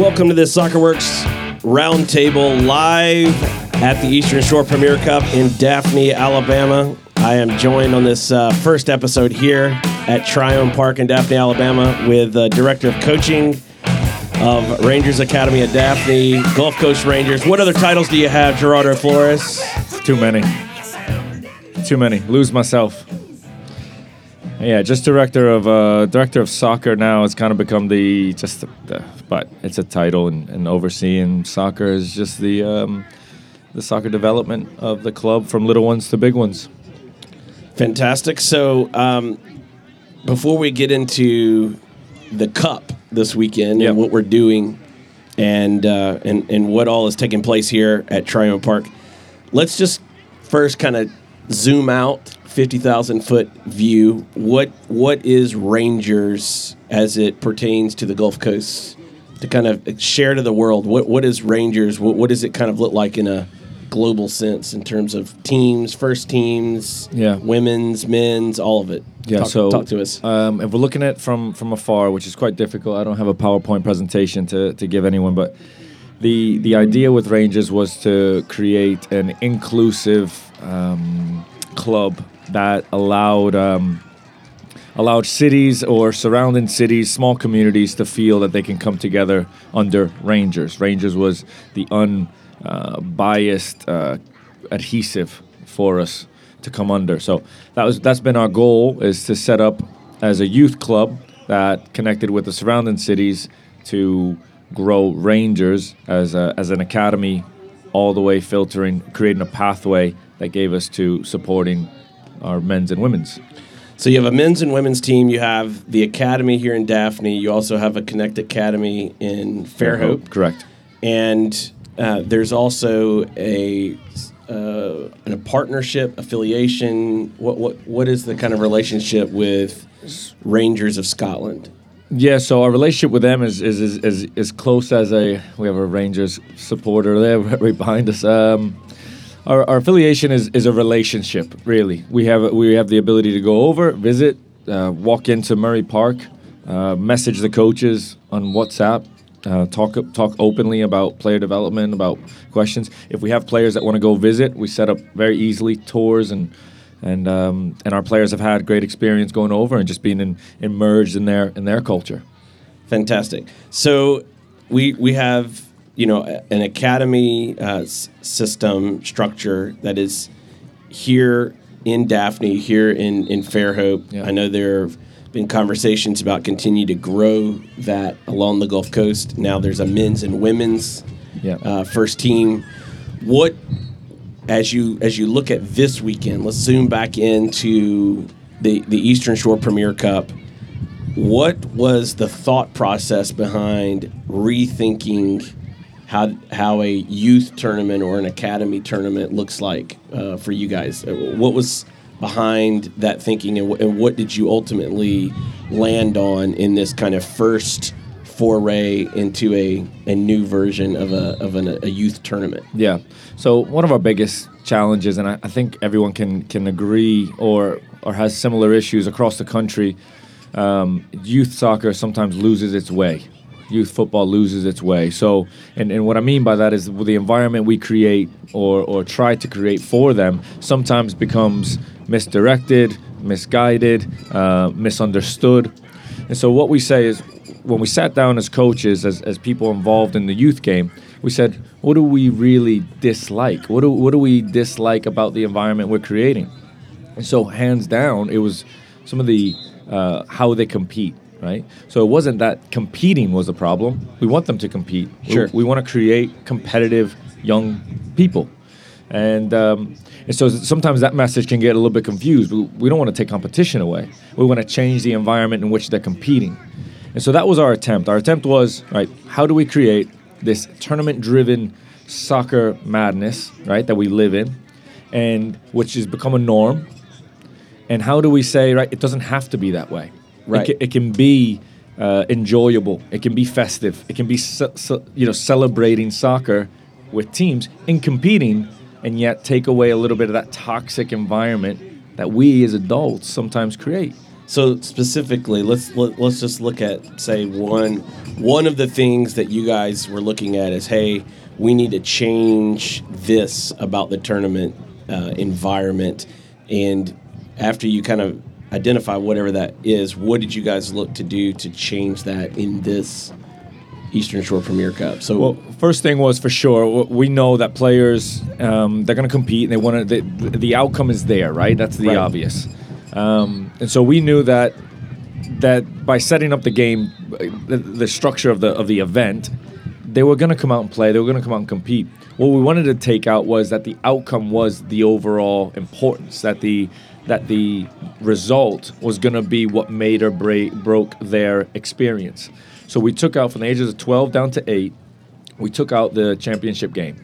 Welcome to this SoccerWorks Roundtable live at the Eastern Shore Premier Cup in Daphne, Alabama. I am joined on this uh, first episode here at Trione Park in Daphne, Alabama, with uh, Director of Coaching of Rangers Academy at Daphne, Gulf Coast Rangers. What other titles do you have, Gerardo Flores? Too many. Too many. Lose myself. Yeah, just director of uh, director of soccer now. It's kind of become the just the, the but it's a title and, and overseeing soccer is just the um, the soccer development of the club from little ones to big ones. Fantastic. So, um, before we get into the cup this weekend Yep. and what we're doing, and uh, and and what all is taking place here at Trione Park, let's just first kind of zoom out, fifty thousand foot view. What what is Rangers as it pertains to the Gulf Coast? To kind of share to the world, what what is Rangers? What what does it kind of look like in a global sense in terms of teams, first teams, Yeah. women's, men's, all of it. Yeah, talk, so talk to us. Um, if we're looking at it from from afar, which is quite difficult, I don't have a PowerPoint presentation to, to give anyone, but the the idea with Rangers was to create an inclusive um, club that allowed um, allowed cities or surrounding cities, small communities, to feel that they can come together under Rangers. Rangers was the unbiased uh, adhesive for us to come under. So that was that's been our goal is to set up as a youth club that connected with the surrounding cities to grow Rangers as a, as an academy, all the way filtering, creating a pathway that gave us to supporting our men's and women's. So you have a men's and women's team. You have the academy here in Daphne. You also have a Connect Academy in Fairhope, correct. and uh, there's also a uh, a partnership affiliation. What what what is the kind of relationship with Rangers of Scotland? Yeah, so our relationship with them is is is, is, is close as a we have a Rangers supporter there right behind us. Um, our, our affiliation is, is a relationship, really. We have we have the ability to go over, visit, uh, walk into Murray Park, uh, message the coaches on WhatsApp, uh, talk talk openly about player development, about questions. If we have players that want to go visit, we set up very easily tours and and um, and our players have had great experience going over and just being in, immersed in their in their culture. Fantastic. So we we have you know an academy uh, s- system structure that is here in Daphne, here in in Fairhope. Yeah. I know there have been conversations about continue to grow that along the Gulf Coast. Now there's a men's and women's Yeah. uh, first team. What as you as you look at this weekend, let's zoom back into the the Eastern Shore Premier Cup. What was the thought process behind rethinking how how a youth tournament or an academy tournament looks like uh, for you guys? Uh, What was behind that thinking, and, wh- and what did you ultimately land on in this kind of first foray into a, a new version of a of an, a youth tournament? Yeah. So one of our biggest challenges, and I, I think everyone can can agree or or has similar issues across the country, um, youth soccer sometimes loses its way. Youth football loses its way. So, and, and what I mean by that is the environment we create or, or try to create for them sometimes becomes misdirected, misguided, uh, misunderstood. And so, what we say is when we sat down as coaches, as, as people involved in the youth game, we said, what do we really dislike? What do, what do we dislike about the environment we're creating? And so, hands down, it was some of the uh, how they compete, right? So it wasn't that competing was a problem. We want them to compete. We- Sure. We, want to create competitive young people, and um, and so sometimes that message can get a little bit confused. We, we don't want to take competition away. We want to change the environment in which they're competing, and so that was our attempt. Our attempt was right. How do we create this tournament-driven soccer madness, right, that we live in, and which has become a norm and how do we say right it doesn't have to be that way Right. it, can, it can be uh, enjoyable. It can be festive. It can be ce- ce- you know celebrating soccer with teams and competing and yet take away a little bit of that toxic environment that we as adults sometimes create. So specifically, let's let, let's just look at say one one of the things that you guys were looking at is hey, we need to change this about the tournament uh, environment, and after you kind of identify whatever that is, what did you guys look to do to change that in this Eastern Shore Premier Cup? So Well, first thing was for sure we know that players um, they're going to compete and they want to. The, the outcome is there, right? That's the Right. obvious. Um, and so we knew that that by setting up the game, the, the structure of the of the event, they were going to come out and play. They were going to come out and compete. What we wanted to take out was that the outcome was the overall importance. That the that the result was going to be what made or break, broke their experience. So we took out from the ages of 12 down to 8 we took out the championship game.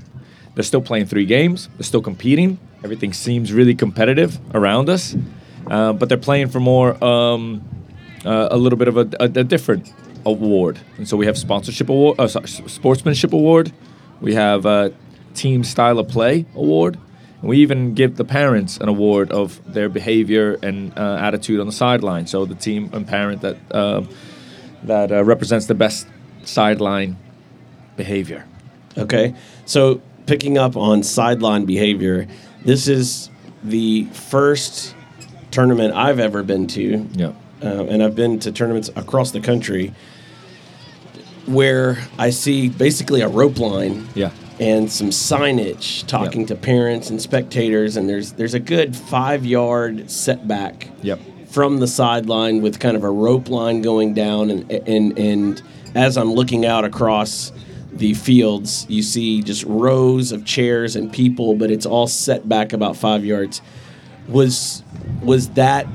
They're still playing three games. They're still competing. Everything seems really competitive around us, uh, but they're playing for more, um, uh, a little bit of a, a, a different award. And so we have sponsorship award, uh, sorry, sportsmanship award. We have a team style of play award. We even give the parents an award of their behavior and uh, attitude on the sideline. So the team and parent that uh, that uh, represents the best sideline behavior. Okay. So picking up on sideline behavior, this is the first tournament I've ever been to. Yeah. Uh, and I've been to tournaments across the country where I see basically a rope line Yeah. And some signage talking Yep. to parents and spectators, and there's there's a good five yard setback Yep. from the sideline with kind of a rope line going down, and and and as I'm looking out across the fields, you see just rows of chairs and people, but it's all set back about five yards. Was was that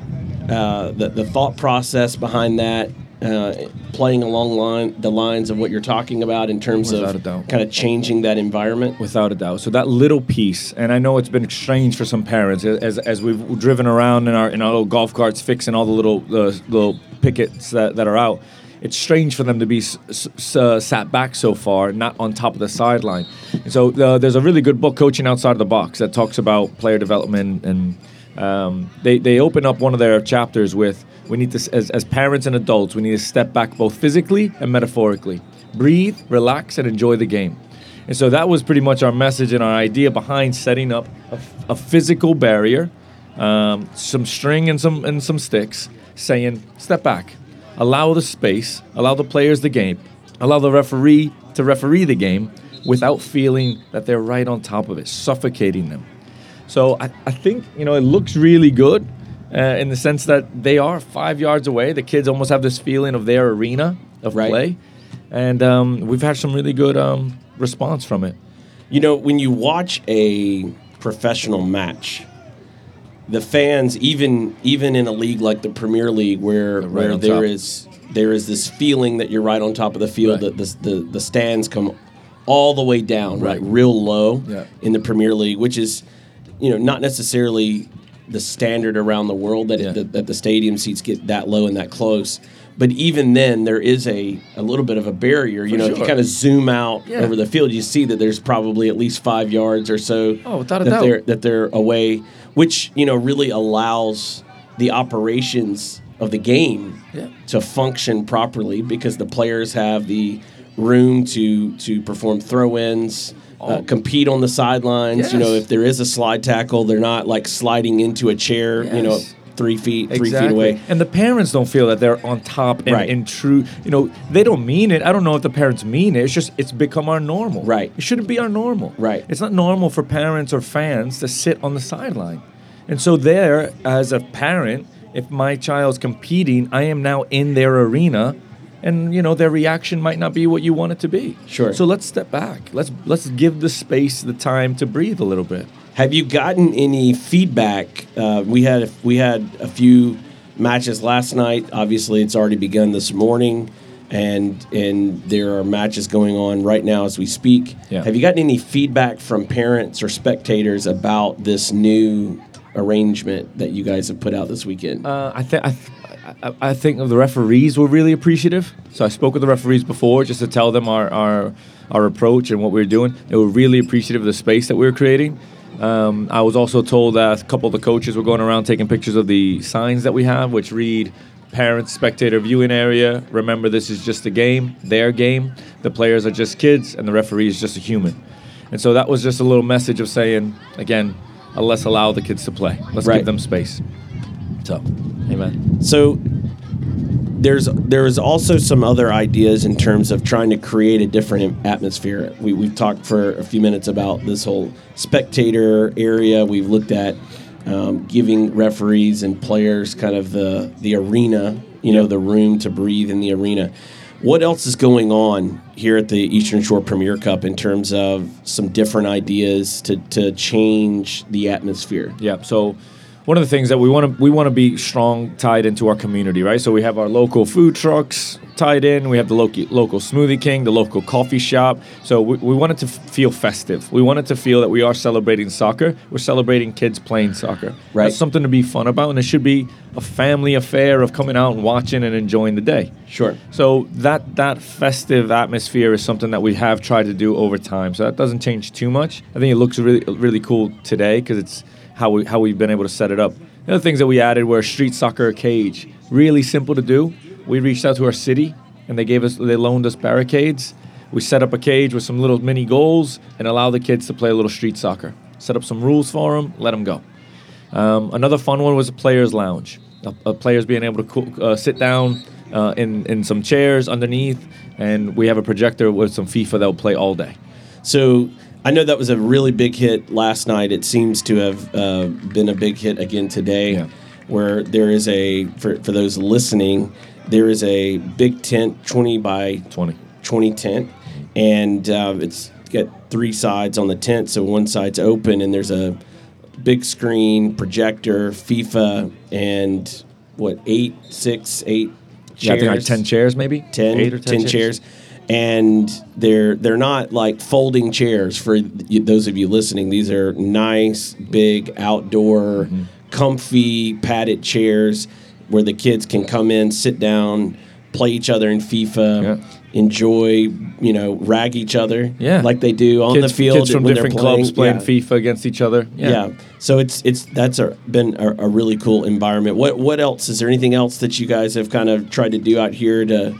uh, the the thought process behind that? Uh, playing along line the lines of what you're talking about in terms Without of kind of changing that environment. Without a doubt. So that little piece, and I know it's been strange for some parents as, as we've driven around in our in our little golf carts, fixing all the little uh, little pickets that, that are out. It's strange for them to be s- s- s- uh, sat back so far, not on top of the sideline. So uh, there's a really good book, Coaching Outside of the Box, that talks about player development, and um, they they open up one of their chapters with we need to as, as parents and adults we need to step back both physically and metaphorically, breathe, relax, and enjoy the game. And so that was pretty much our message and our idea behind setting up a, a physical barrier, um, some string and some and some sticks, saying step back, allow the space, allow the players the game, allow the referee to referee the game without feeling that they're right on top of it, suffocating them. So I, I think you know it looks really good uh, in the sense that they are five yards away. The kids almost have this feeling of their arena of Right. play, and um, we've had some really good um, response from it. You know, when you watch a professional match, the fans, even even in a league like the Premier League, where right where there top. is there is this feeling that you're right on top of the field, Right. that the, the the stands come all the way down, right, Right. real low Yeah. in the Premier League, which is you know not necessarily the standard around the world that, Yeah. it, that that the stadium seats get that low and that close. But even then, there is a, a little bit of a barrier. You For know, if you kind of zoom out Yeah. over the field, you see that there's probably at least five yards or so Oh, without a that doubt. they're that they're away, which you know really allows the operations of the game Yeah. to function properly because the players have the room to to perform throw-ins, uh, compete on the sidelines. You know, if there is a slide tackle, they're not like sliding into a chair. You know, three feet, three feet away. And the parents don't feel that they're on top and Right. in true. You know, they don't mean it. I don't know if the parents mean it. It's just it's become our normal. Right. It shouldn't be our normal. Right. It's not normal for parents or fans to sit on the sideline. And so there, as a parent, if my child's competing, I am now in their arena. And you know their reaction might not be what you want it to be. Sure. So let's step back. Let's let's give the space, the time to breathe a little bit. Have you gotten any feedback? Uh, we had we had a few matches last night. Obviously, it's already begun this morning, and and there are matches going on right now as we speak. Yeah. Have you gotten any feedback from parents or spectators about this new arrangement that you guys have put out this weekend? Uh, I think I, th- I, I think the referees were really appreciative. So I spoke with the referees before just to tell them our our, our approach and what we were doing. They were really appreciative of the space that we were creating. Um, I was also told that a couple of the coaches were going around taking pictures of the signs that we have, which read parents, spectator viewing area. Remember, this is just a game, their game. The players are just kids, and the referee is just a human. And so that was just a little message of saying, again, let's allow the kids to play. Let's Right. give them space. So, amen. So there's there's also some other ideas in terms of trying to create a different atmosphere. We we've talked for a few minutes about this whole spectator area. We've looked at um, giving referees and players kind of the the arena, you know, the room to breathe in the arena. What else is going on here at the Eastern Shore Premier Cup in terms of some different ideas to, to change the atmosphere? Yeah. So one of the things that we want to we want to be strong tied into our community, right? So we have our local food trucks tied in. We have the local local smoothie king, the local coffee shop. So we, we want it to f- feel festive. We want it to feel that we are celebrating soccer. We're celebrating kids playing soccer. Right. That's something to be fun about, and it should be a family affair of coming out and watching and enjoying the day. Sure. So that that festive atmosphere is something that we have tried to do over time. So that doesn't change too much. I think it looks really really cool today because it's how we how we've been able to set it up. The other things that we added were a street soccer cage. Really simple to do. We reached out to our city and they gave us they loaned us barricades. We set up a cage with some little mini goals and allow the kids to play a little street soccer. Set up some rules for them, let them go. Um, another fun one was a players' lounge. Uh, uh, players being able to uh, sit down uh, in in some chairs underneath, and we have a projector with some FIFA that will play all day. So I know that was a really big hit last night. It seems to have uh, been a big hit again today, Yeah. where there is a for for those listening, there is a big tent, twenty by Twenty. 20 tent, and uh, it's got three sides on the tent. So one side's open, and there's a big screen, projector, FIFA, and what eight, six, eight chairs. Yeah, I think like ten chairs, maybe 10, eight or 10 chairs. And they're they're not like folding chairs for those of you listening. These are nice, big, outdoor, Mm-hmm. comfy, padded chairs where the kids can come in, sit down, play each other in FIFA, Yeah. enjoy, you know, rag each other, Yeah. like they do on Kids, the field kids from different playing. clubs playing Yeah. FIFA against each other. Yeah. So it's it's that's a, been a, a really cool environment. What what else is there? Anything else that you guys have kind of tried to do out here to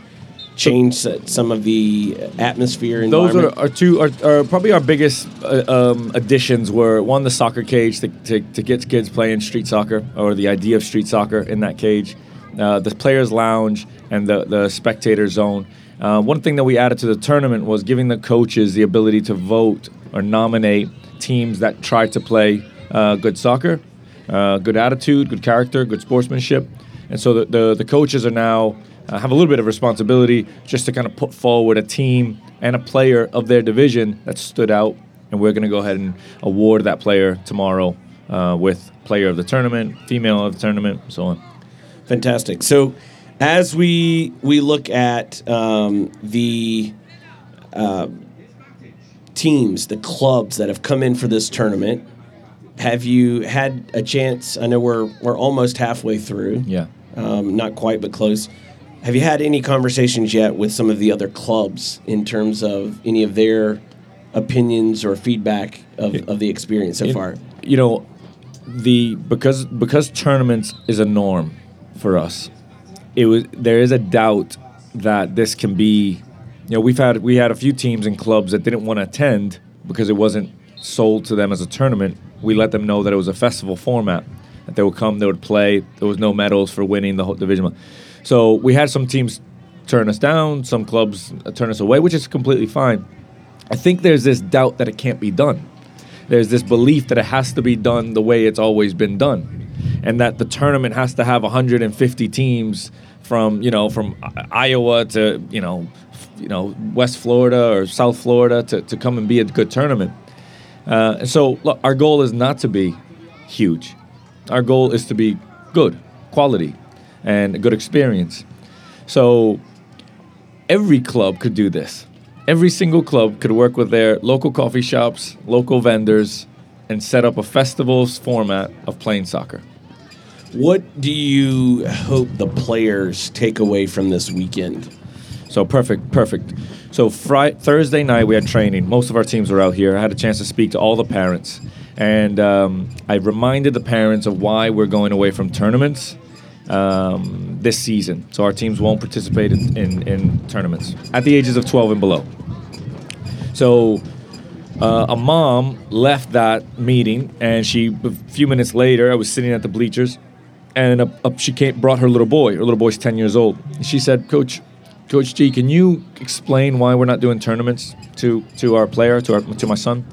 change some of the atmosphere? Those are, are two are, are probably our biggest uh, um, additions. Were one the soccer cage to, to, to get kids playing street soccer or the idea of street soccer in that cage, uh, the players lounge and the the spectator zone. Uh, one thing that we added to the tournament was giving the coaches the ability to vote or nominate teams that try to play uh, good soccer, uh, good attitude, good character, good sportsmanship, and so the the, the coaches are now uh, have a little bit of responsibility just to kind of put forward a team and a player of their division that stood out, and we're going to go ahead and award that player tomorrow uh, with player of the tournament, female of the tournament, so on. Fantastic. So, as we we look at um, the uh, teams, the clubs that have come in for this tournament, have you had a chance? I know we're we're almost halfway through. Yeah. um, not quite, but close. Have you had any conversations yet with some of the other clubs in terms of any of their opinions or feedback of, of the experience so In- far? You know, the because because tournaments is a norm for us. It was there is a doubt that this can be. You know, we've had we had a few teams and clubs that didn't want to attend because it wasn't sold to them as a tournament. We let them know that it was a festival format. That they would come, they would play. There was no medals for winning the whole division. So we had some teams turn us down, some clubs uh, turn us away, which is completely fine. I think there's this doubt that it can't be done. There's this belief that it has to be done the way it's always been done, and that the tournament has to have 150 teams from you know from Iowa to you know you know West Florida or South Florida to, to come and be a good tournament. Uh, and so look, our goal is not to be huge. Our goal is to be good, quality, and a good experience. So every club could do this. Every single club could work with their local coffee shops, local vendors, and set up a festivals format of playing soccer. What do you hope the players take away from this weekend? So perfect, perfect. So Friday, Thursday night we had training. Most of our teams were out here. I had a chance to speak to all the parents, And um, I reminded the parents of why we're going away from tournaments um, this season. So our teams won't participate in, in, in tournaments at the ages of 12 and below. So uh, a mom left that meeting, and she a few minutes later, I was sitting at the bleachers, and a, she came, brought her little boy. Her little boy's 10 years old. She said, "Coach, Coach G, can you explain why we're not doing tournaments to to our player, to our to my son?"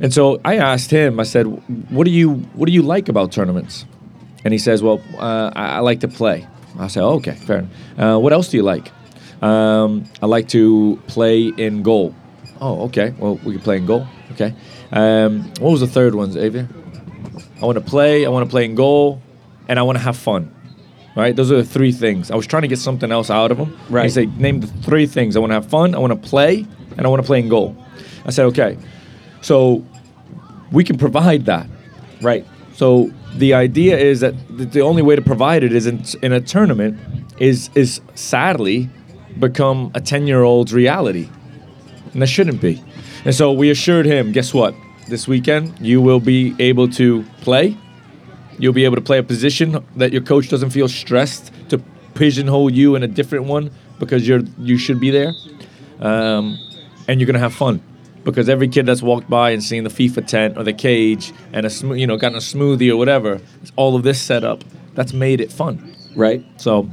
And so I asked him. I said, "What do you what do you like about tournaments?" And he says, "Well, uh, I, I, like to play." I said, oh, "Okay, fair. Uh, what else do you like?" Um, I like to play in goal. Oh, okay. Well, we can play in goal. Okay. Um, what was the third one, Xavier? I want to play. I want to play in goal, and I want to have fun. Right. Those are the three things. I was trying to get something else out of him. Right. He said, "Name the three things. I want to have fun. I want to play, and I want to play in goal." I said, "Okay." So we can provide that. Right. So the idea is that the only way to provide it is in, in a tournament is is sadly become a 10 year old's reality. And that shouldn't be. And so we assured him guess what? This weekend you will be able to play. You'll be able to play a position that your coach doesn't feel stressed to pigeonhole you in a different one because you're you should be there. Um, and you're gonna have fun because every kid that's walked by and seen the FIFA tent or the cage and a sm- you know gotten a smoothie or whatever, all of this setup that's made it fun. Right. So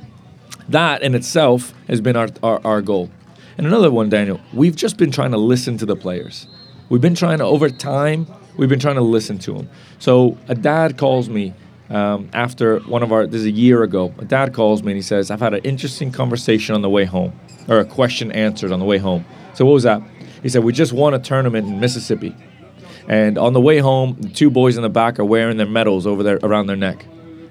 that in itself has been our, our, our goal. And another one, Daniel, we've just been trying to listen to the players. We've been trying to over time. We've been trying to listen to them. So a dad calls me um, after one of our. This is a year ago. A dad calls me and he says, "I've had an interesting conversation on the way home, or a question answered on the way home." So what was that? He said, We just won a tournament in Mississippi. And on the way home, the two boys in the back are wearing their medals over there around their neck.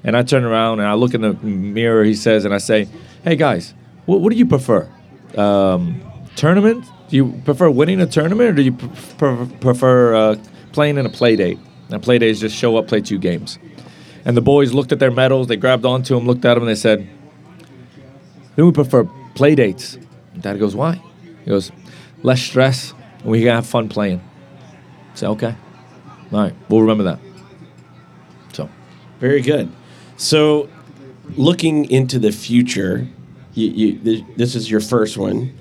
And I turn around and I look in the mirror, he says, and I say, Hey guys, what, what do you prefer? Um, tournament? Do you prefer winning a tournament or do you pre- prefer uh, playing in a play date? And play date is just show up, play two games. And the boys looked at their medals, they grabbed onto them, looked at them, and they said, Who we prefer play dates? And Dad goes, Why? He goes, less stress, and we can have fun playing. So okay, all right, we'll remember that. So, very good. So, looking into the future, you, you, this is your first one,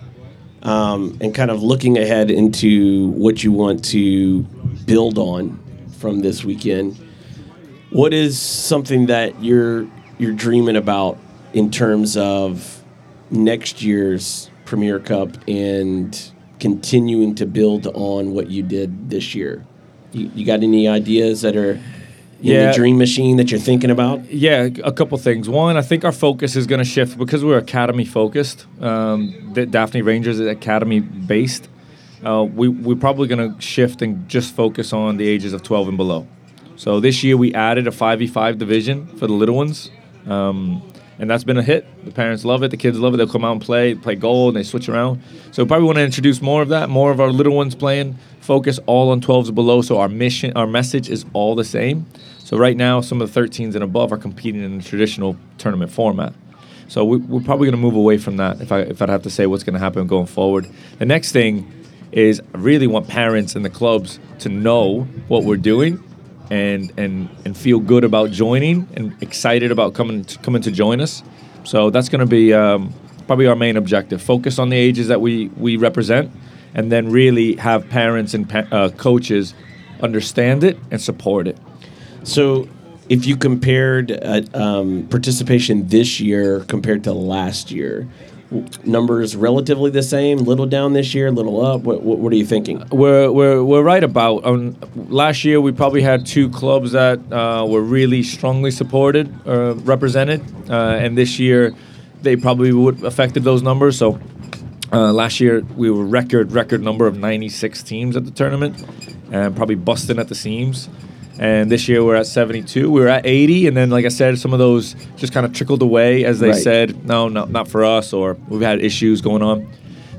um, and kind of looking ahead into what you want to build on from this weekend. What is something that you're you're dreaming about in terms of next year's Premier Cup and continuing to build on what you did this year? You, you got any ideas that are in yeah. the dream machine that you're thinking about? Yeah, a couple things. One, I think our focus is going to shift because we're academy focused. Um, the Daphne Rangers is academy based. Uh, we, we're probably going to shift and just focus on the ages of 12 and below. So this year we added a 5v5 division for the little ones. Um, and that's been a hit. The parents love it. The kids love it. They'll come out and play, play goal, and they switch around. So we probably want to introduce more of that, more of our little ones playing. Focus all on 12s below. So our mission, our message is all the same. So right now, some of the 13s and above are competing in the traditional tournament format. So we, are probably going to move away from that. If I if I'd have to say what's going to happen going forward, the next thing is I really want parents and the clubs to know what we're doing and and and feel good about joining and excited about coming to, coming to join us. So that's going to be um, probably our main objective. Focus on the ages that we we represent, and then really have parents and pa- uh, coaches understand it and support it. So, if you compared uh, um, participation this year compared to last year, numbers relatively the same, little down this year, little up? What, what, what are you thinking? We're, we're, we're right about. Um, last year, we probably had two clubs that uh, were really strongly supported, uh, represented, uh, and this year, they probably would affected those numbers. So uh, last year, we were record record number of 96 teams at the tournament, and probably busting at the seams. And this year we're at 72. We were at 80, and then, like I said, some of those just kind of trickled away as they right. said, no, no, not for us, or we've had issues going on.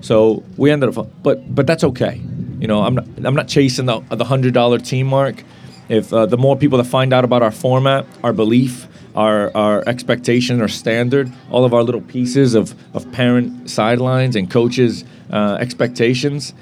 So we ended up, but but that's okay. You know, I'm not I'm not chasing the the hundred dollar team mark. If uh, the more people that find out about our format, our belief, our our expectation, our standard, all of our little pieces of of parent sidelines and coaches' uh, expectations,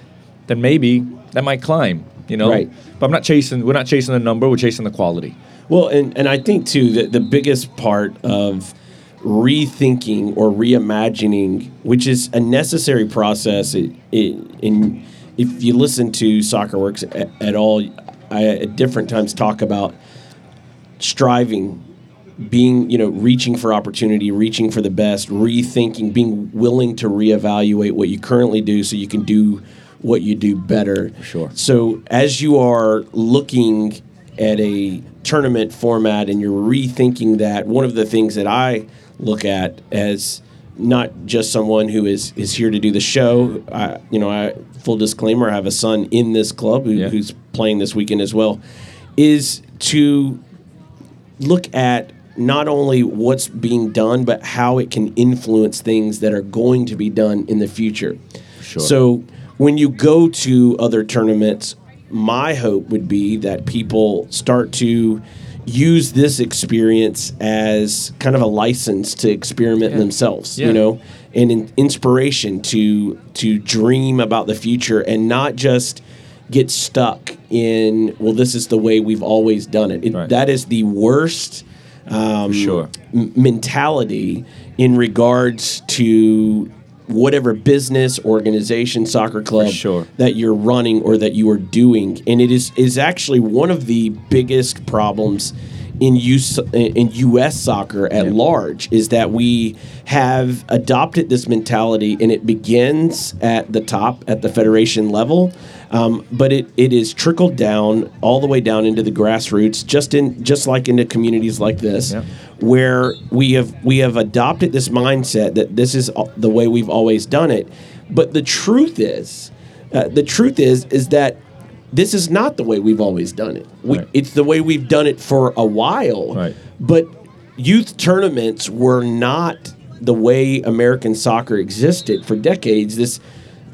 then maybe that might climb You know, Right. but I'm not chasing. We're not chasing the number. We're chasing the quality. Well, and, and I think too that the biggest part of rethinking or reimagining, which is a necessary process, it, it, in if you listen to Soccer Works at, at all, I at different times talk about striving, being you know reaching for opportunity, reaching for the best, rethinking, being willing to reevaluate what you currently do so you can do what you do better. Sure. So as you are looking at a tournament format and you're rethinking that, one of the things that I look at as not just someone who is is here to do the show. I, you know, I full disclaimer, I have a son in this club who, Yeah. who's playing this weekend as well. Is to look at not only what's being done, but how it can influence things that are going to be done in the future. Sure. So when you go to other tournaments, my hope would be that people start to use this experience as kind of a license to experiment themselves, Yeah. you know, and an inspiration to to dream about the future and not just get stuck in well this is the way we've always done it, It- Right. that is the worst um, Sure. m- mentality in regards to whatever business organization soccer club sure. that you're running or that you are doing and it is is actually one of the biggest problems in US, in US soccer at large is that we have adopted this mentality and it begins at the top at the federation level um, but it, it is trickled down all the way down into the grassroots just in just like into communities like this Yeah. Where we have we have adopted this mindset that this is the way we've always done it. But the truth is, uh, the truth is, is that this is not the way we've always done it. We, Right. It's the way we've done it for a while. Right. But youth tournaments were not the way American soccer existed for decades. This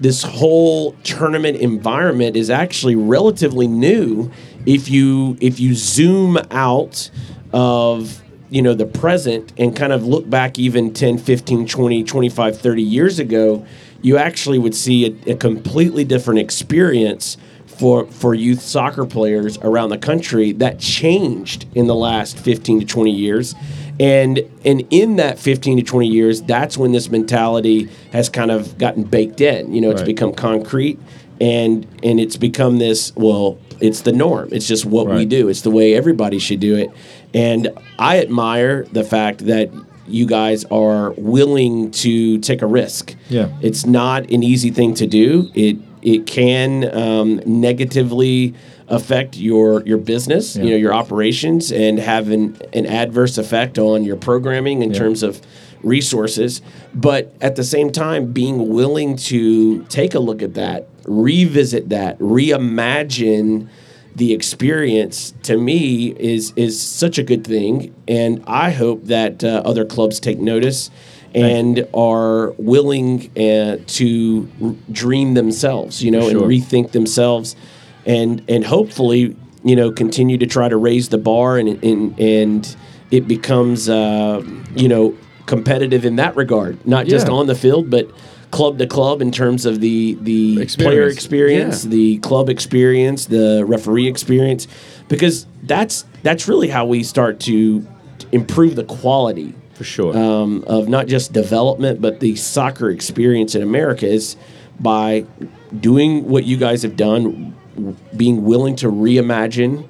this whole tournament environment is actually relatively new if you if you zoom out of you know the present and kind of look back even 10 15 20 25 30 years ago you actually would see a, a completely different experience for for youth soccer players around the country that changed in the last 15 to 20 years. And and in that 15 to 20 years that's when this mentality has kind of gotten baked in. You know it's Right. become concrete and and it's become this well it's the norm. It's just what we do. It's the way everybody should do it and i admire the fact that you guys are willing to take a risk Yeah. it's not an easy thing to do it it can um, negatively affect your your business you know your operations and have an, an adverse effect on your programming in Yeah. terms of resources but at the same time being willing to take a look at that revisit that reimagine the experience to me is is such a good thing and i hope that uh, other clubs take notice and are willing uh, to r- dream themselves you know Sure. and rethink themselves and and hopefully you know continue to try to raise the bar and and, and it becomes uh, you know competitive in that regard not just Yeah. on the field but club to club in terms of the the player Experience. experience Yeah. the club experience the referee experience because that's that's really how we start to improve the quality For sure. um, of not just development, but the soccer experience in America is by doing what you guys have done, being willing to reimagine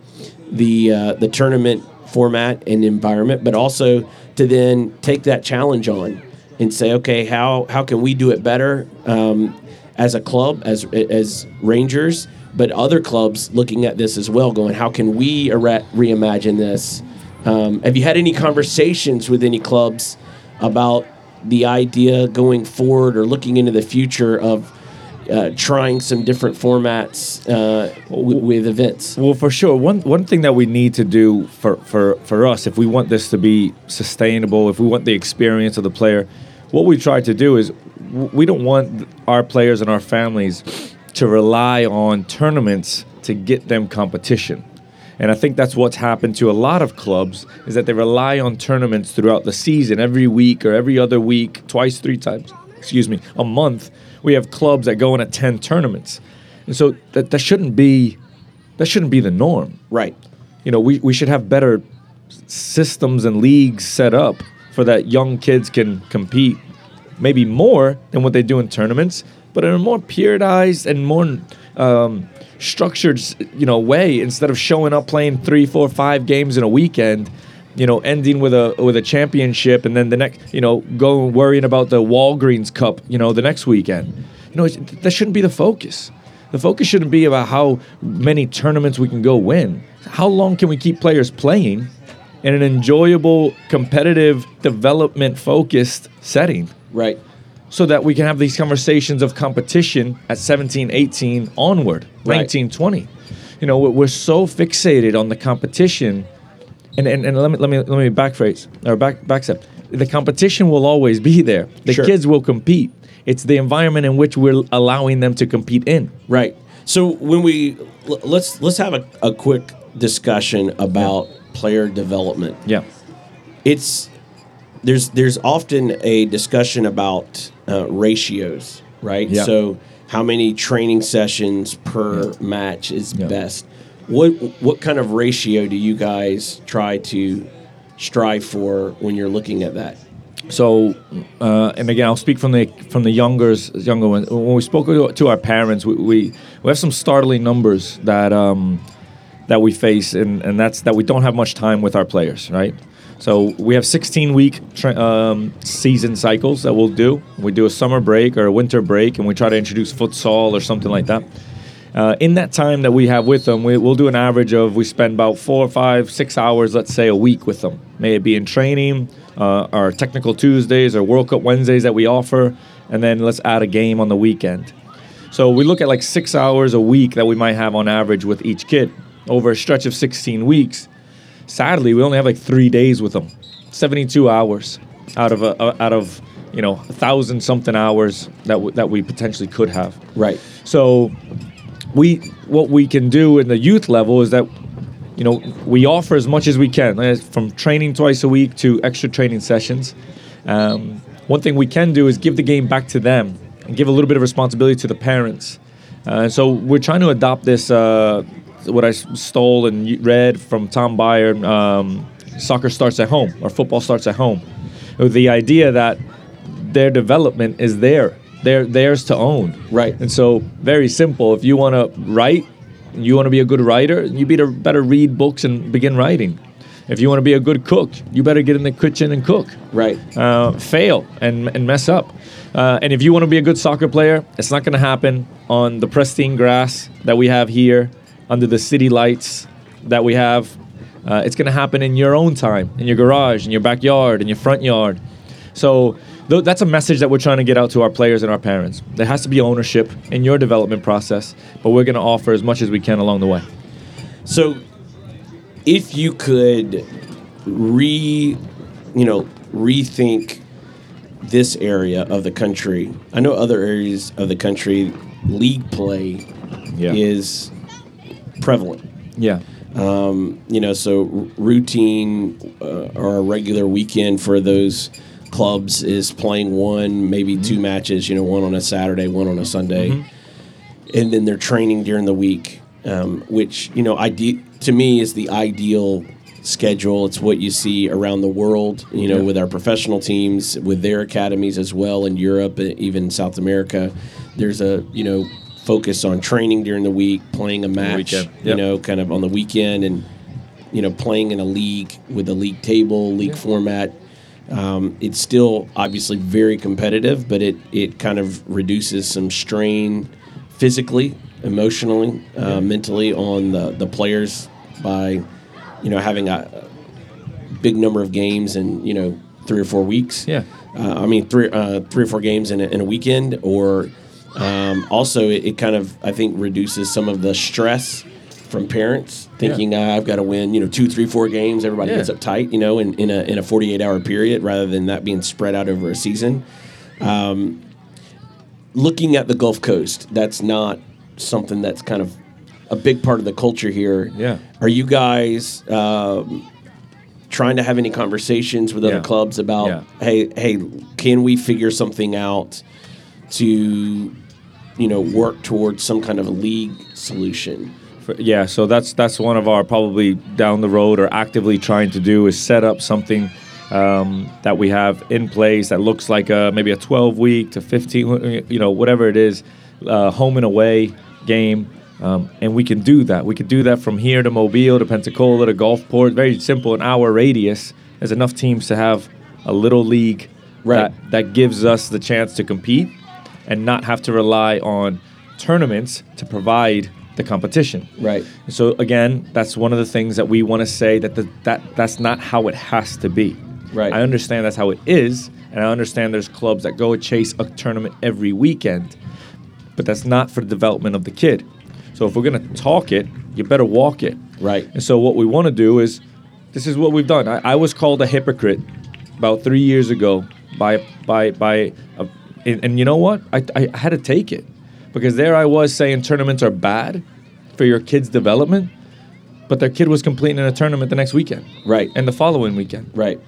the uh, the tournament format and environment, but also to then take that challenge on and say, okay, how how can we do it better um, as a club, as as Rangers, but other clubs looking at this as well, going, how can we ere- reimagine this? Um, have you had any conversations with any clubs about the idea going forward or looking into the future of uh, trying some different formats uh, w- with events? Well, for sure. One one thing that we need to do for, for, for us, if we want this to be sustainable, if we want the experience of the player, what we try to do is we don't want our players and our families to rely on tournaments to get them competition. And I think that's what's happened to a lot of clubs is that they rely on tournaments throughout the season, every week or every other week, twice, three times, excuse me, a month. We have clubs that go and attend tournaments. And so that, that shouldn't be that shouldn't be the norm. Right. You know, we, we should have better systems and leagues set up for that young kids can compete maybe more than what they do in tournaments, but in a more periodized and more um, structured, you know, way instead of showing up playing three, four, five games in a weekend. You know, ending with a with a championship, and then the next, you know, going worrying about the Walgreens Cup, you know, the next weekend. You know, that shouldn't be the focus. The focus shouldn't be about how many tournaments we can go win. How long can we keep players playing in an enjoyable, competitive, development focused setting? Right. So that we can have these conversations of competition at 17, 18 onward, Right. 19, 20. You know, we're- we're so fixated on the competition. And, and, and let me let me let me backphrase or back backstep. The competition will always be there. The Sure. kids will compete. It's the environment in which we're allowing them to compete in. Right. So when we l- let's let's have a, a quick discussion about player development. Yeah. It's there's there's often a discussion about uh, ratios, right? Yeah. So how many training sessions per match is Yeah. best? What what kind of ratio do you guys try to strive for when you're looking at that? So, uh, and again, I'll speak from the from the youngers, younger ones. When we spoke to, to our parents, we, we we have some startling numbers that um, that we face, and, and that's that we don't have much time with our players, right? So we have 16 week tra- um, season cycles that we'll do. We do a summer break or a winter break, and we try to introduce futsal or something like that. Uh, in that time that we have with them, we, we'll do an average of we spend about four, five, six hours, let's say, a week with them. May it be in training, uh, our technical Tuesdays or World Cup Wednesdays that we offer, and then let's add a game on the weekend. So we look at like six hours a week that we might have on average with each kid over a stretch of 16 weeks. Sadly, we only have like three days with them, 72 hours out of a, out of you know a thousand something hours that w- that we potentially could have. Right. So we what we can do in the youth level is that you know we offer as much as we can from training twice a week to extra training sessions. Um, one thing we can do is give the game back to them and give a little bit of responsibility to the parents. Uh, so we're trying to adopt this uh, what I stole and read from Tom Byer. Um, soccer starts at home or football starts at home. The idea that their development is there. They're theirs to own. Right. And so, very simple. If you want to write, you want to be a good writer, you better better read books and begin writing. If you want to be a good cook, you better get in the kitchen and cook. Right. Uh, fail and, and mess up. Uh, and if you want to be a good soccer player, it's not going to happen on the pristine grass that we have here, under the city lights that we have. Uh, it's going to happen in your own time, in your garage, in your backyard, in your front yard. So th- that's a message that we're trying to get out to our players and our parents. There has to be ownership in your development process, but we're going to offer as much as we can along the way. So, if you could re, you know, rethink this area of the country, I know other areas of the country, league play Yeah. is prevalent. Yeah. Um, you know, so routine uh, or a regular weekend for those clubs is playing one, maybe two matches. You know, one on a Saturday, one on a Sunday, and then they're training during the week, um, which you know, ide- to me is the ideal schedule. It's what you see around the world. You know, Yeah. with our professional teams, with their academies as well in Europe, even South America. There's a you know focus on training during the week, playing a match. weekend. You know, kind of on the weekend and you know playing in a league with a league table league format um, it's still obviously very competitive but it it kind of reduces some strain physically emotionally uh, mentally on the the players by you know having a big number of games in you know three or four weeks Yeah. uh, I mean, three uh, three or four games in a, in a weekend, or um, also it, it kind of I think reduces some of the stress from parents thinking uh, I've got to win, you know, two, three, four games. Everybody Yeah. gets uptight, you know, in, in a in a forty eight hour period rather than that being spread out over a season. Um, looking at the Gulf Coast, that's not something that's kind of a big part of the culture here. Yeah. Are you guys? Um, trying to have any conversations with other clubs about Yeah. hey hey can we figure something out to you know work towards some kind of a league solution yeah, so that's that's one of our probably down the road or actively trying to do is set up something um, that we have in place that looks like a, maybe a 12 week to 15, you know, whatever it is, uh, home and away game. Um, and we can do that. We could do that from here to Mobile to Pensacola to Gulfport. Very simple, an hour radius. There's enough teams to have a little league Right. that, that gives us the chance to compete and not have to rely on tournaments to provide the competition. Right. So again, that's one of the things that we want to say that the, that that's not how it has to be. Right. I understand that's how it is, and I understand there's clubs that go chase a tournament every weekend, but that's not for the development of the kid. So if we're gonna talk it, you better walk it. Right. And so what we want to do is, this is what we've done. I, I was called a hypocrite about three years ago by by by, and, and you know what? I, I had to take it because there I was saying tournaments are bad for your kid's development, but their kid was completing a tournament the next weekend, Right. and the following weekend, Right.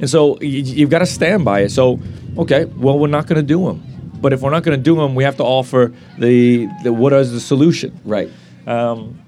and so y- you've got to stand by it. So okay, well we're not going to do them, but if we're not going to do them, we have to offer the, the what is the solution. Right. Um,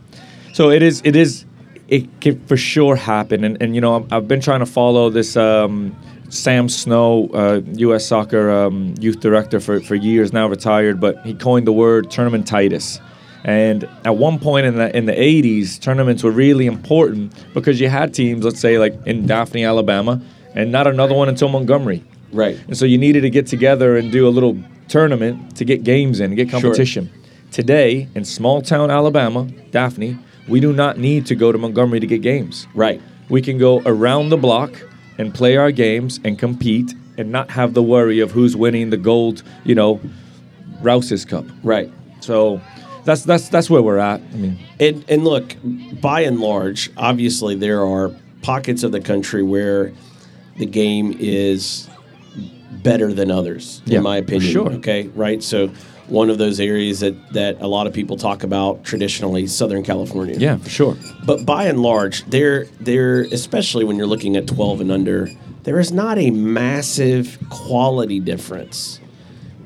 so it is. It is. It can for sure happen. And, and you know, I've, I've been trying to follow this um, Sam Snow, uh, U.S. Soccer um, youth director for, for years now, retired, but he coined the word tournamentitis. And at one point in the in the 80s, tournaments were really important because you had teams, let's say like in Daphne, Alabama, and not another one until Montgomery. Right. And so you needed to get together and do a little tournament to get games in, get competition. Today, in small town Alabama, Daphne, we do not need to go to Montgomery to get games. Right. We can go around the block and play our games and compete and not have the worry of who's winning the gold, you know, Rouse's Cup. Right. So that's that's that's where we're at. I mean, And and look, by and large, obviously there are pockets of the country where the game is better than others, Yeah, in my opinion. sure. Okay, right. So one of those areas that that a lot of people talk about traditionally, Southern California. yeah, for sure. But by and large, there there especially when you're looking at 12 and under, there is not a massive quality difference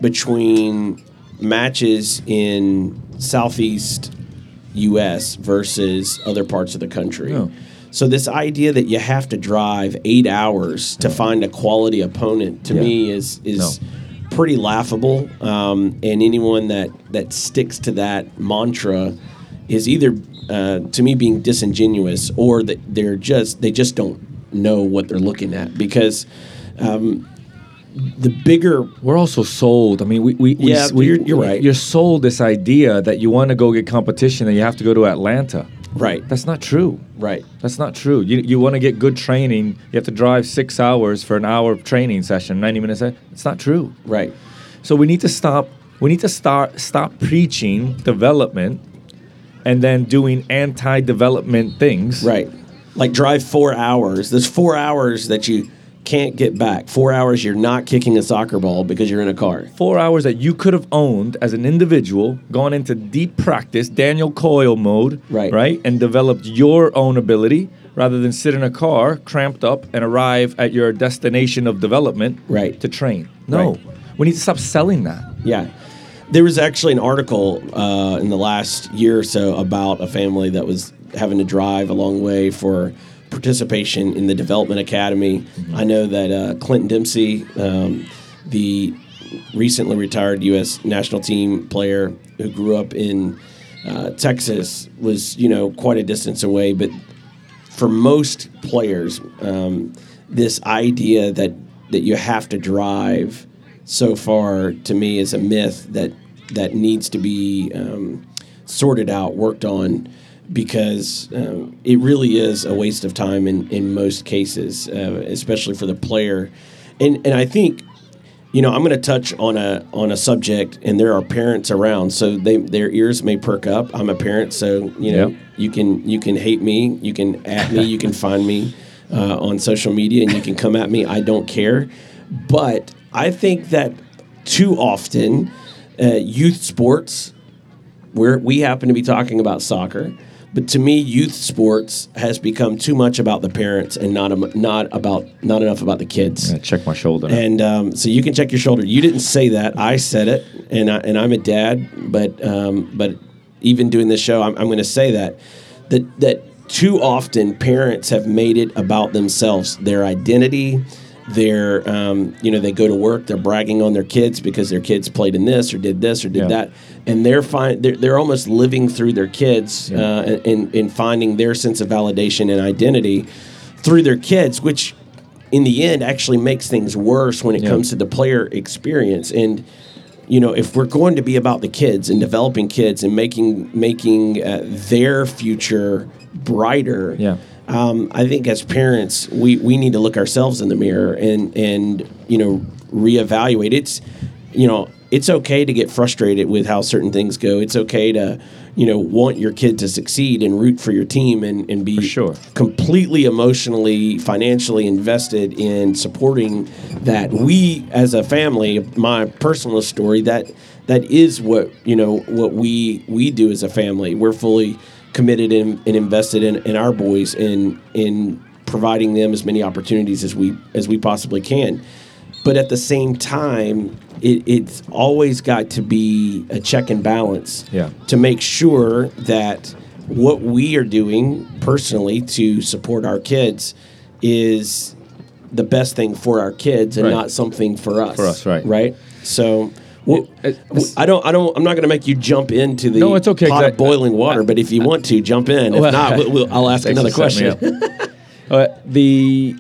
between matches in southeast US versus other parts of the country. No. So this idea that you have to drive 8 hours to find a quality opponent to Yeah. me is is pretty laughable. Um, and anyone that that sticks to that mantra is either uh, to me being disingenuous or that they're just they just don't know what they're looking at because um, the bigger We're also sold. I mean, we, we, Yeah, we, you're- you're right. You're sold this idea that you want to go get competition and you have to go to Atlanta. Right That's not true. right That's not true. You, you want to get good training, you have to drive six hours for an hour training session, 90 minutes. It's not true. right So we need to stop. We need to start stop preaching development and then doing anti-development things. right like drive four hours there's four hours that you can't get back four hours you're not kicking a soccer ball because you're in a car Four hours that you could have owned as an individual, gone into deep practice, Daniel Coyle mode, Right. right, and developed your own ability rather than sit in a car cramped up and arrive at your destination of development Right. to train. No, Right. we need to stop selling that. Yeah. There was actually an article uh, in the last year or so about a family that was having to drive a long way for participation in the Development Academy. I know that uh, Clinton Dempsey, um, the recently retired U.S. national team player who grew up in uh, Texas, was you know quite a distance away, but for most players, um, this idea that that you have to drive so far to me is a myth that that needs to be um, sorted out, worked on, because um, it really is a waste of time in in most cases, uh, especially for the player. And and I think you know, I'm going to touch on a on a subject, and there are parents around, so they their ears may perk up. I'm a parent, so you know, Yep. you can you can hate me, you can at me, you can find me uh, on social media, and you can come at me. I don't care, but I think that too often, uh, youth sports, where we happen to be talking about soccer. But to me, youth sports has become too much about the parents and not not about not enough about the kids. Check my shoulder. And um, so you can check your shoulder. You didn't say that. I said it, and I, and I'm a dad. But um, but even doing this show, I'm, I'm going to say that that that too often parents have made it about themselves, their identity, their um, you know they go to work, they're bragging on their kids because their kids played in this or did this or did Yeah. that, and they're fine. They're, they're almost living through their kids Yeah. uh, and, and finding their sense of validation and identity through their kids, which in the end actually makes things worse when it Yeah. comes to the player experience and you know if we're going to be about the kids and developing kids and making making uh, their future brighter Yeah. Um, I think as parents we, we need to look ourselves in the mirror and and you know reevaluate it's you know it's okay to get frustrated with how certain things go it's okay to you know want your kid to succeed and root for your team and, and be For sure. completely emotionally, financially invested in supporting that. We, as a family, my personal story that that is what you know what we we do as a family. We're fully committed and, and invested in, in our boys and in providing them as many opportunities as we as we possibly can. But at the same time, it, it's always got to be a check and balance Yeah. to make sure that what we are doing personally to support our kids is the best thing for our kids and Right. not something for us. For us, right. Right. So. Well, I don't. I don't. I'm not going to make you jump into the No, it's okay, pot of I- boiling water. but if you want to, jump in. If Well, not, we'll, we'll, I'll ask another question. Uh, the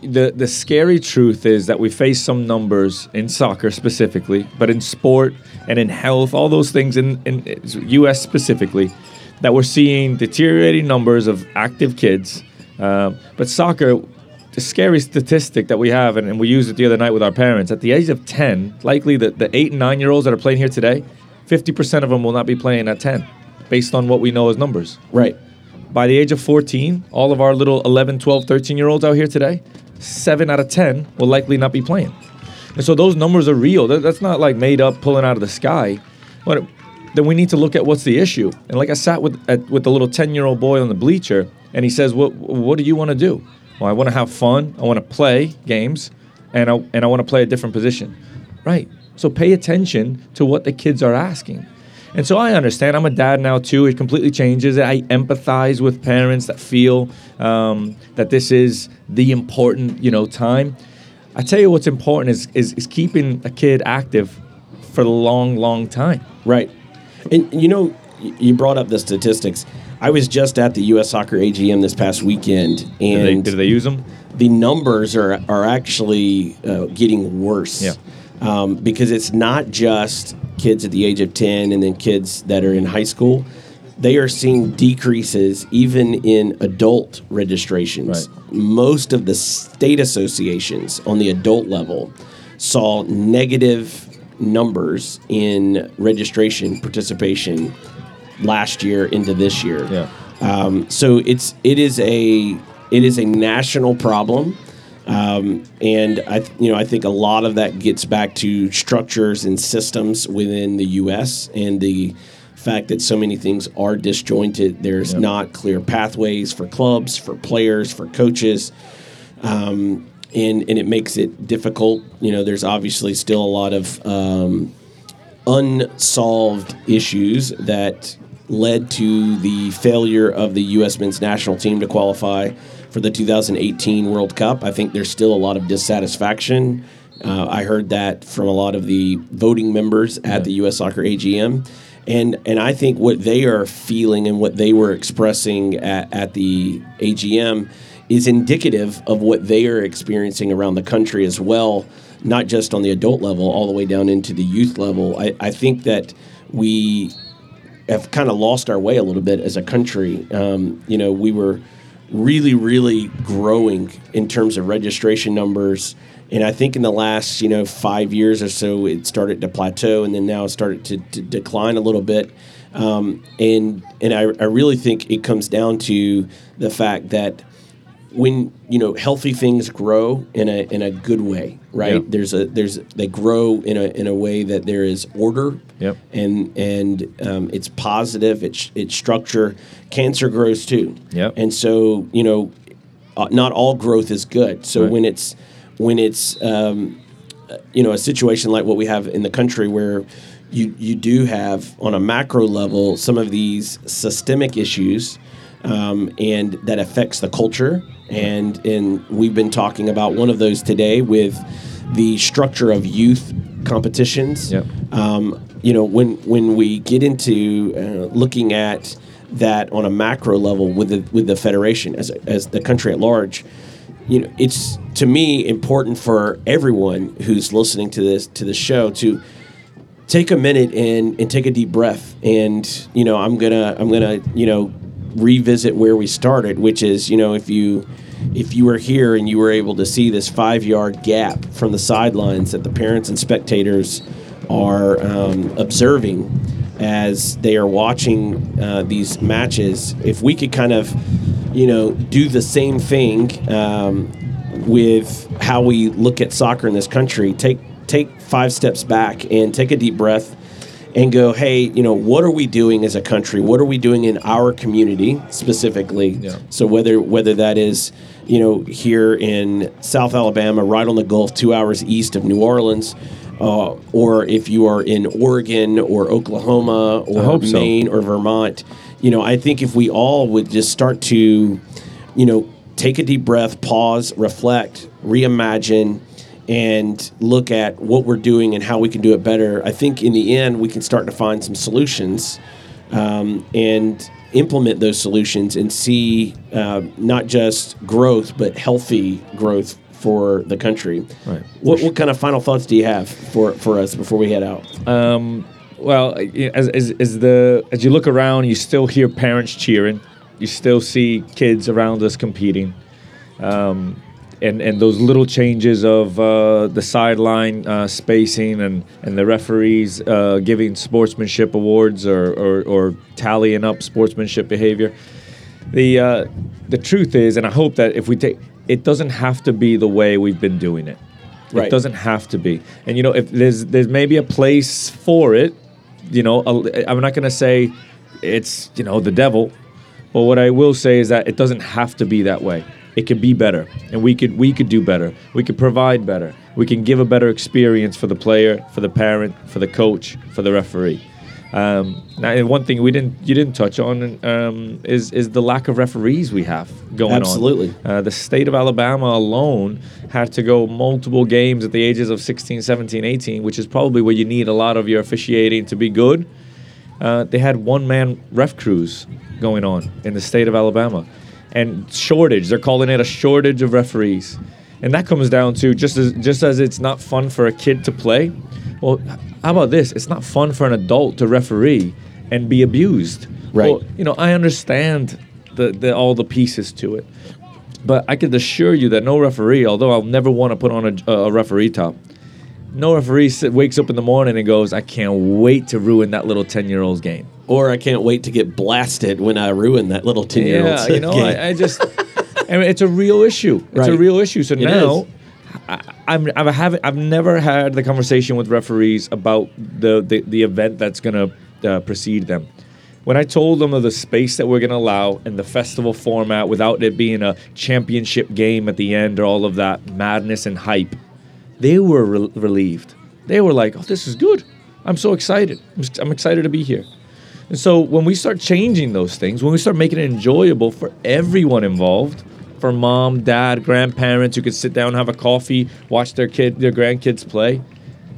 the the scary truth is that we face some numbers in soccer specifically, but in sport and in health, all those things in, in U.S. specifically, that we're seeing deteriorating numbers of active kids. Um, but soccer, the scary statistic that we have, and, and we used it the other night with our parents, at the age of 10, likely the, the eight and nine year olds that are playing here today, 50% of them will not be playing at 10, based on what we know as numbers right. by the age of 14, all of our little 11, 12, 13 year olds out here today, seven out of 10 will likely not be playing. And so those numbers are real. That- That's not like made up, pulling out of the sky. But then we need to look at what's the issue. And like I sat with at, with the little 10 year old boy on the bleacher, and he says, "What What do you want to do?" Well, I want to have fun. I want to play games, and I and I want to play a different position. Right. So pay attention to what the kids are asking. And so I understand. I'm a dad now too. It completely changes. I empathize with parents that feel um, that this is the important, you know, time. I tell you what's important is, is is keeping a kid active for a long, long time. Right. And you know, you brought up the statistics. I was just at the U.S. Soccer AGM this past weekend, Did they, and did they use them? the numbers are are actually uh, getting worse. Yeah. Um, because it's not just kids at the age of 10 and then kids that are in high school. They are seeing decreases even in adult registrations. Right. Most of the state associations on the adult level saw negative numbers in registration participation last year into this year. Yeah. Um, so it's it is a it is a national problem, um, and I th- you know I think a lot of that gets back to structures and systems within the U.S. and the fact that so many things are disjointed. There's Yep. not clear pathways for clubs, for players, for coaches. Um, and, and it makes it difficult. You know, there's obviously still a lot of um, unsolved issues that led to the failure of the U.S. men's national team to qualify for the 2018 World Cup. I think there's still a lot of dissatisfaction. Uh, I heard that from a lot of the voting members at the U.S. Soccer AGM. And, and I think what they are feeling and what they were expressing at, at the AGM is indicative of what they are experiencing around the country as well, not just on the adult level, all the way down into the youth level. I, I think that we have kind of lost our way a little bit as a country. Um, you know, we were really, really growing in terms of registration numbers. And I think in the last, you know, five years or so, it started to plateau and then now it started to, to decline a little bit. Um, and and I, I really think it comes down to the fact that when you know healthy things grow in a in a good way, right? There's a there's they grow in a in a way that there is order, Yep. and and um, it's positive. It's it's structure. Cancer grows too, Yep. And so you know, uh, not all growth is good. So Right. when it's when it's um, you know a situation like what we have in the country where you you do have on a macro level some of these systemic issues um, and that affects the culture. And and we've been talking about one of those today with the structure of youth competitions. Yep. um, you know when when we get into uh, looking at that on a macro level with the with the federation as as the country at large you know it's to me important for everyone who's listening to this to the show to take a minute and and take a deep breath. And you know I'm gonna I'm gonna you know revisit where we started which is you know if you if you were here and you were able to see this five yard gap from the sidelines that the parents and spectators are um, observing as they are watching uh, these matches if we could kind of you know do the same thing um, with how we look at soccer in this country take take five steps back and take a deep breath and go hey you know what are we doing as a country what are we doing in our community specifically Yeah. so whether whether that is you know here in south alabama right on the gulf two hours east of new orleans uh, or if you are in oregon or oklahoma or hope so. maine or vermont you know i think if we all would just start to you know, take a deep breath, pause, reflect, reimagine, and look at what we're doing and how we can do it better. I think in the end, we can start to find some solutions um, and implement those solutions and see uh, not just growth, but healthy growth for the country. Right. What, what kind of final thoughts do you have for, for us before we head out? Well, as, as, as the as you look around, you still hear parents cheering. You still see kids around us competing, um, and and those little changes of uh, the sideline uh, spacing and and the referees uh, giving sportsmanship awards or, or or tallying up sportsmanship behavior. The uh, the truth is, and I hope that if we take, it doesn't have to be the way we've been doing it. Right. It doesn't have to be. And you know, if there's there's maybe a place for it, you know, I'm not going to say it's, you know, the devil, but what I will say is that it doesn't have to be that way. It could be better, and we could we could do better. We could provide better. We can give a better experience for the player, for the parent, for the coach, for the referee. Um, now, one thing we didn't you didn't touch on um, is is the lack of referees we have going Absolutely. on. Uh, the state of Alabama alone had to go multiple games at the ages of 16, 17, 18, which is probably where you need a lot of your officiating to be good. Uh, they had one man ref crews going on in the state of Alabama. And shortage, they're calling it a shortage of referees. And that comes down to just as just as it's not fun for a kid to play, well, how about this? It's not fun for an adult to referee and be abused. Right. Well, you know, I understand the, the all the pieces to it. But I can assure you that no referee, although I'll never want to put on a, a referee top, no referee wakes up in the morning and goes, I can't wait to ruin that little 10 year old's game. Or I can't wait to get blasted when I ruin that little 10 year old. Yeah, you know, I, I just, I mean, it's a real issue. It's a real issue. So It now, is. I, I'm, I haven't, I've never had the conversation with referees about the, the, the event that's going to uh, precede them. When I told them of the space that we're going to allow and the festival format without it being a championship game at the end or all of that madness and hype, they were re- relieved. They were like, "Oh, this is good. I'm so excited. I'm excited to be here." And so when we start changing those things, when we start making it enjoyable for everyone involved, for mom, dad, grandparents who could sit down, have a coffee, watch their kid, their grandkids play,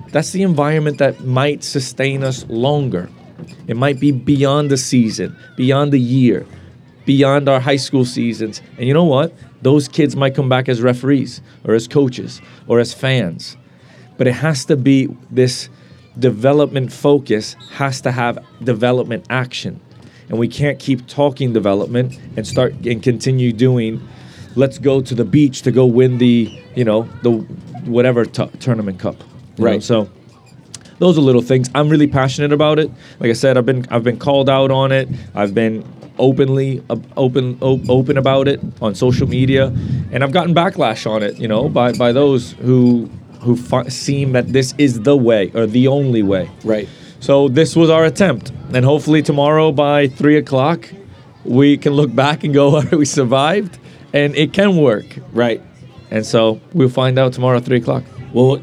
that's the environment that might sustain us longer. It might be beyond the season, beyond the year, beyond our high school seasons. And you know what? Those kids might come back as referees or as coaches or as fans. But it has to be this development focus has to have development action. And we can't keep talking development and start and continue doing let's go to the beach to go win the, you know, the whatever t- tournament cup. you know? Right. So those are little things. I'm really passionate about it. Like I said, I've been I've been called out on it. I've been openly uh, open o- open about it on social media, and I've gotten backlash on it. You know, by by those who who fi- seem that this is the way or the only way. right. So this was our attempt, and hopefully tomorrow by three o'clock, we can look back and go, we survived, and it can work. Right. And so we'll find out tomorrow at three o'clock. Well,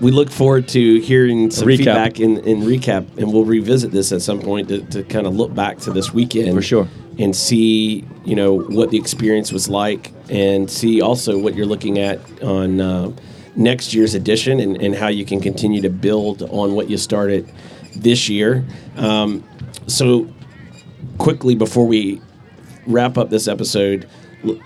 we look forward to hearing some Recap. feedback in, in recap, and we'll revisit this at some point to, to kind of look back to this weekend For sure. and see you know what the experience was like, and see also what you're looking at on uh, next year's edition, and, and how you can continue to build on what you started this year. Um, so quickly before we wrap up this episode, l-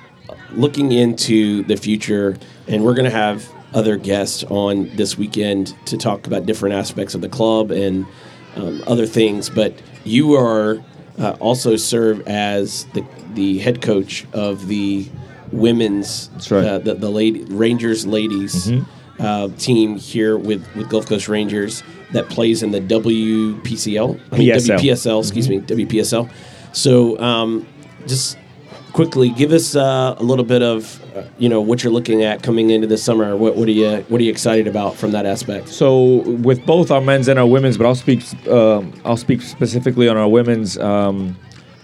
looking into the future, and we're going to have other guests on this weekend to talk about different aspects of the club and um, other things. But you are uh, also serve as the the head coach of the women's right. uh, the, the lady Rangers ladies uh, team here with, with Gulf Coast Rangers that plays in the WPCL, I mean PSL. WPSL, excuse me, WPSL. So um, just quickly give us uh, a little bit of uh, you know what you're looking at coming into this summer. What, what are you what are you excited about from that aspect? So with both our men's and our women's, but I'll speak um, I'll speak specifically on our women's. Um,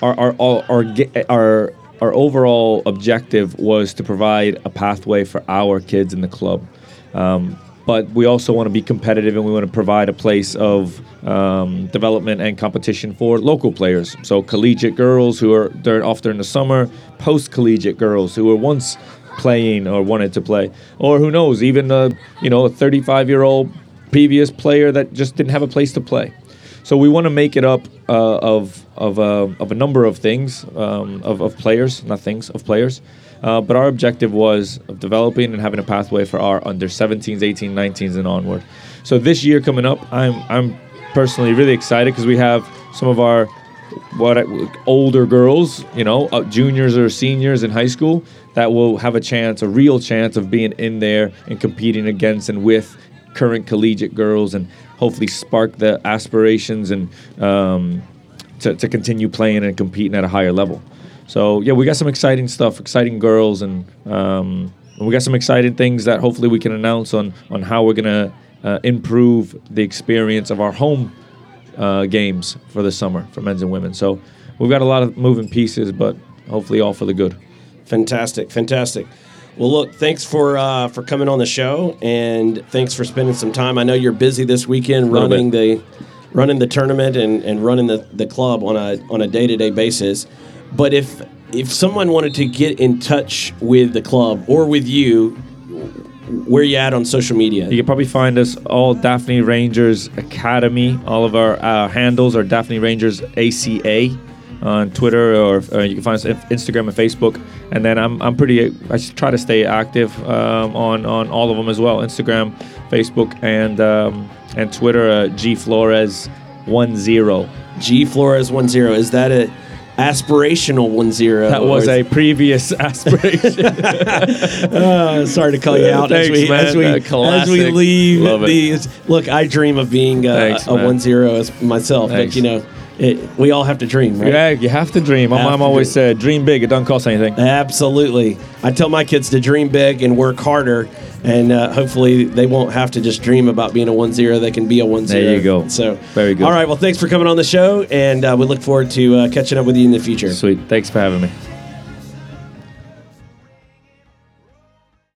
our our our our, our our overall objective was to provide a pathway for our kids in the club. Um, but we also want to be competitive and we want to provide a place of um, development and competition for local players. So collegiate girls who are during off during the summer, post collegiate girls who were once playing or wanted to play, or who knows, even a you know a 35 year old previous player that just didn't have a place to play. So we want to make it up uh, of of uh, of a number of things um, of of players, not things of players. Uh, but our objective was of developing and having a pathway for our under 17s, 18s, 19s, and onward. So this year coming up, I'm I'm personally really excited because we have some of our what older girls, you know, uh, juniors or seniors in high school that will have a chance, a real chance of being in there and competing against and with current collegiate girls and hopefully spark the aspirations and um, to, to continue playing and competing at a higher level. So yeah, we got some exciting stuff, exciting girls, and um, and we got some exciting things that hopefully we can announce on on how we're gonna uh, improve the experience of our home uh, games for the summer for men's and women. So we've got a lot of moving pieces, but hopefully all for the good. Fantastic, fantastic. Well, look, thanks for uh, for coming on the show, and thanks for spending some time. I know you're busy this weekend running the running the tournament and, and running the, the club on a on a day to day basis. But if if someone wanted to get in touch with the club or with you, where you at on social media? You can probably find us all Daphne Rangers Academy. All of our uh, handles are Daphne Rangers ACA on Twitter, or uh, you can find us on Instagram and Facebook. And then I'm, I'm pretty. I try to stay active um, on on all of them as well: Instagram, Facebook, and um, and Twitter. Uh, G Flores one zero. G Flores one zero. Is that a aspirational one zero? That was a previous aspiration. Uh, sorry to call you out as Thanks, we man. as we Uh, as we leave these. Look, I dream of being a, Thanks, a one zero as myself, Thanks. but you know, it, we all have to dream, right? yeah, you have to dream. My Have mom always dream. said, "Dream big. It doesn't cost anything." Absolutely. I tell my kids to dream big and work harder, and uh, hopefully they won't have to just dream about being a one zero. They can be a one zero. There you go. So Very good. All right. Well, thanks for coming on the show, and uh, we look forward to uh, catching up with you in the future. Sweet. Thanks for having me.